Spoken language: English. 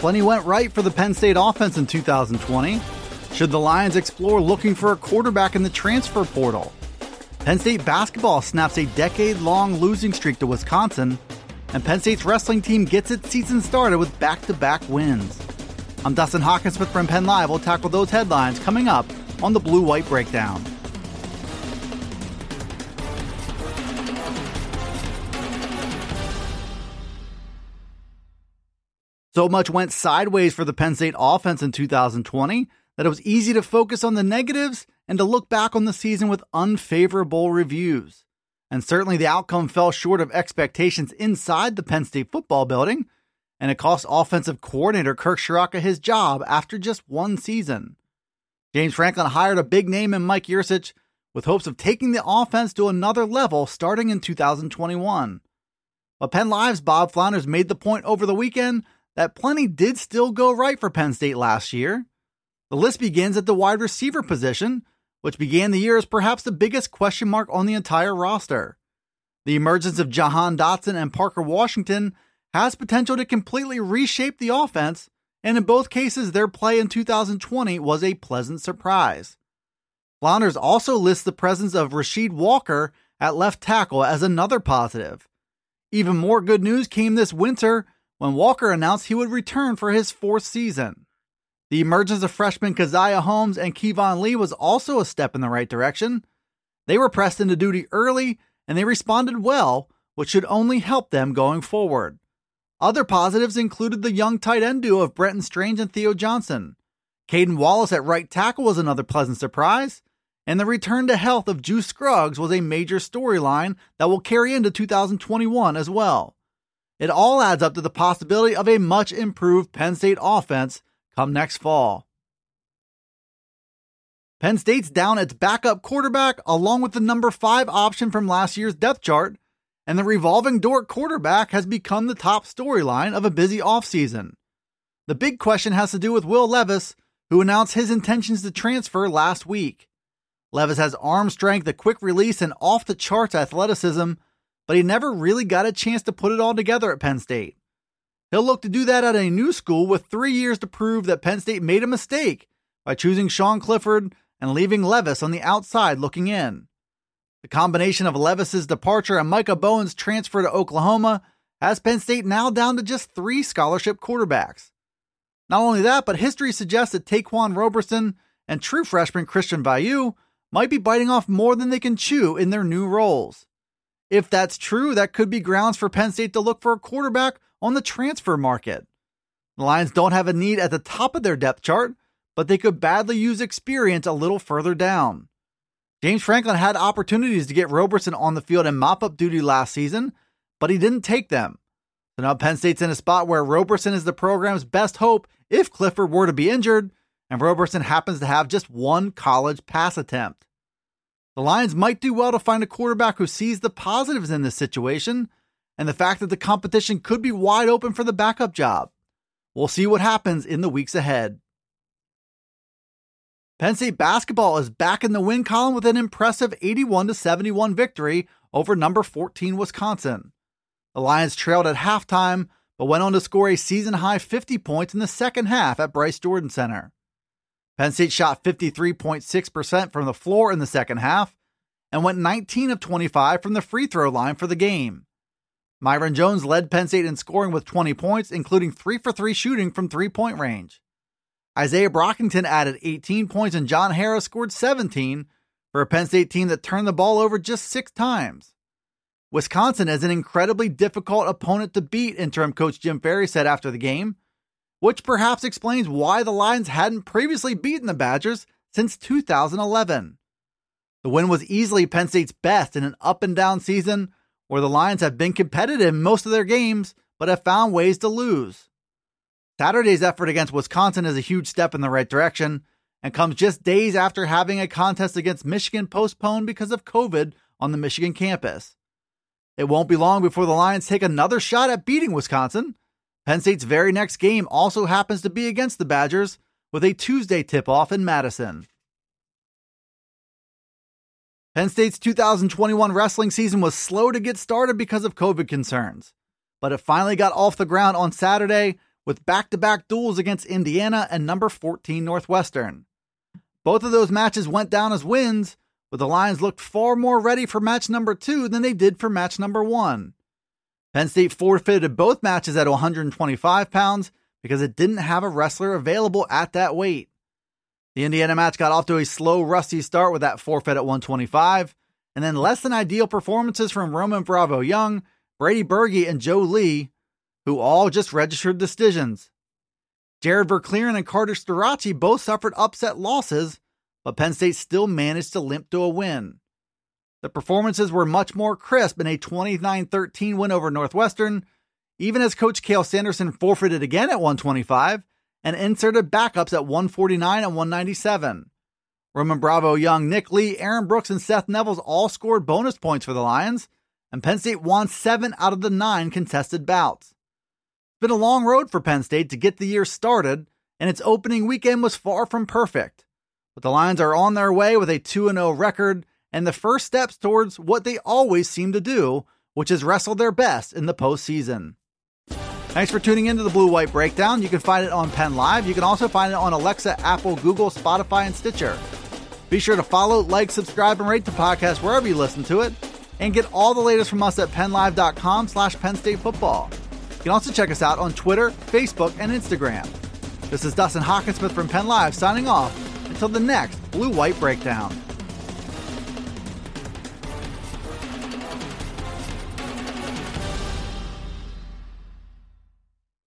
Plenty went right for the Penn State offense in 2020. Should the Lions explore looking for a quarterback in the transfer portal? Penn State basketball snaps a decade long losing streak to Wisconsin, and Penn State's wrestling team gets its season started with back to back wins. I'm Dustin Hockensmith from Penn Live. We'll tackle those headlines coming up on the Blue White Breakdown. So much went sideways for the Penn State offense in 2020 that it was easy to focus on the negatives and to look back on the season with unfavorable reviews. And certainly the outcome fell short of expectations inside the Penn State football building, and it cost offensive coordinator Kirk Ciarrocca his job after just one season. James Franklin hired a big name in Mike Yurcich with hopes of taking the offense to another level starting in 2021. But Penn Live's Bob Flounders made the point over the weekend that plenty did still go right for Penn State last year. The list begins at the wide receiver position, which began the year as perhaps the biggest question mark on the entire roster. The emergence of Jahan Dotson and Parker Washington has potential to completely reshape the offense, and in both cases, their play in 2020 was a pleasant surprise. Flounders also lists the presence of Rasheed Walker at left tackle as another positive. Even more good news came this winter when Walker announced he would return for his fourth season. The emergence of freshmen Caziah Holmes and Keyvone Lee was also a step in the right direction. They were pressed into duty early and they responded well, which should only help them going forward. Other positives included the young tight end duo of Brenton Strange and Theo Johnson. Caden Wallace at right tackle was another pleasant surprise, and the return to health of Juice Scruggs was a major storyline that will carry into 2021 as well. It all adds up to the possibility of a much improved Penn State offense come next fall. Penn State's down its backup quarterback along with the number 5 option from last year's depth chart, and the revolving door quarterback has become the top storyline of a busy offseason. The big question has to do with Will Levis, who announced his intentions to transfer last week. Levis has arm strength, a quick release, and off the charts athleticism but he never really got a chance to put it all together at Penn State. He'll look to do that at a new school with three years to prove that Penn State made a mistake by choosing Sean Clifford and leaving Levis on the outside looking in. The combination of Levis's departure and Micah Bowen's transfer to Oklahoma has Penn State now down to just three scholarship quarterbacks. Not only that, but history suggests that Ta'Quan Roberson and true freshman Christian Veilleux might be biting off more than they can chew in their new roles. If that's true, that could be grounds for Penn State to look for a quarterback on the transfer market. The Lions don't have a need at the top of their depth chart, but they could badly use experience a little further down. James Franklin had opportunities to get Roberson on the field in mop up duty last season, but he didn't take them. So now Penn State's in a spot where Roberson is the program's best hope if Clifford were to be injured, and Roberson happens to have just one college pass attempt. The Lions might do well to find a quarterback who sees the positives in this situation and the fact that the competition could be wide open for the backup job. We'll see what happens in the weeks ahead. Penn State basketball is back in the win column with an impressive 81 71 victory over number 14 Wisconsin. The Lions trailed at halftime but went on to score a season high 50 points in the second half at Bryce Jordan Center. Penn State shot 53.6% from the floor in the second half and went 19 of 25 from the free throw line for the game. Myron Jones led Penn State in scoring with 20 points, including 3 for 3 shooting from three point range. Isaiah Brockington added 18 points and John Harris scored 17 for a Penn State team that turned the ball over just six times. Wisconsin is an incredibly difficult opponent to beat, interim coach Jim Ferry said after the game which perhaps explains why the Lions hadn't previously beaten the Badgers since 2011. The win was easily Penn State's best in an up and down season where the Lions have been competitive in most of their games but have found ways to lose. Saturday's effort against Wisconsin is a huge step in the right direction and comes just days after having a contest against Michigan postponed because of COVID on the Michigan campus. It won't be long before the Lions take another shot at beating Wisconsin Penn State's very next game also happens to be against the Badgers with a Tuesday tip off in Madison. Penn State's 2021 wrestling season was slow to get started because of COVID concerns, but it finally got off the ground on Saturday with back to back duels against Indiana and number 14 Northwestern. Both of those matches went down as wins, but the Lions looked far more ready for match number two than they did for match number one. Penn State forfeited both matches at 125 pounds because it didn't have a wrestler available at that weight. The Indiana match got off to a slow, rusty start with that forfeit at 125, and then less than ideal performances from Roman Bravo Young, Brady Berge, and Joe Lee, who all just registered decisions. Jarod Verkleeren and Carter Starocci both suffered upset losses, but Penn State still managed to limp to a win. The performances were much more crisp in a 29 13 win over Northwestern, even as Coach Cael Sanderson forfeited again at 125 and inserted backups at 149 and 197. Roman Bravo Young, Nick Lee, Aaron Brooks, and Seth Nevills all scored bonus points for the Lions, and Penn State won seven out of the nine contested bouts. It's been a long road for Penn State to get the year started, and its opening weekend was far from perfect. But the Lions are on their way with a 2 0 record and the first steps towards what they always seem to do, which is wrestle their best in the postseason. Thanks for tuning into the Blue White Breakdown. You can find it on Penn Live. You can also find it on Alexa, Apple, Google, Spotify, and Stitcher. Be sure to follow, like, subscribe, and rate the podcast wherever you listen to it. And get all the latest from us at pennlive.com slash Penn State Football. You can also check us out on Twitter, Facebook, and Instagram. This is Dustin Hockensmith from Penn Live signing off until the next Blue White Breakdown.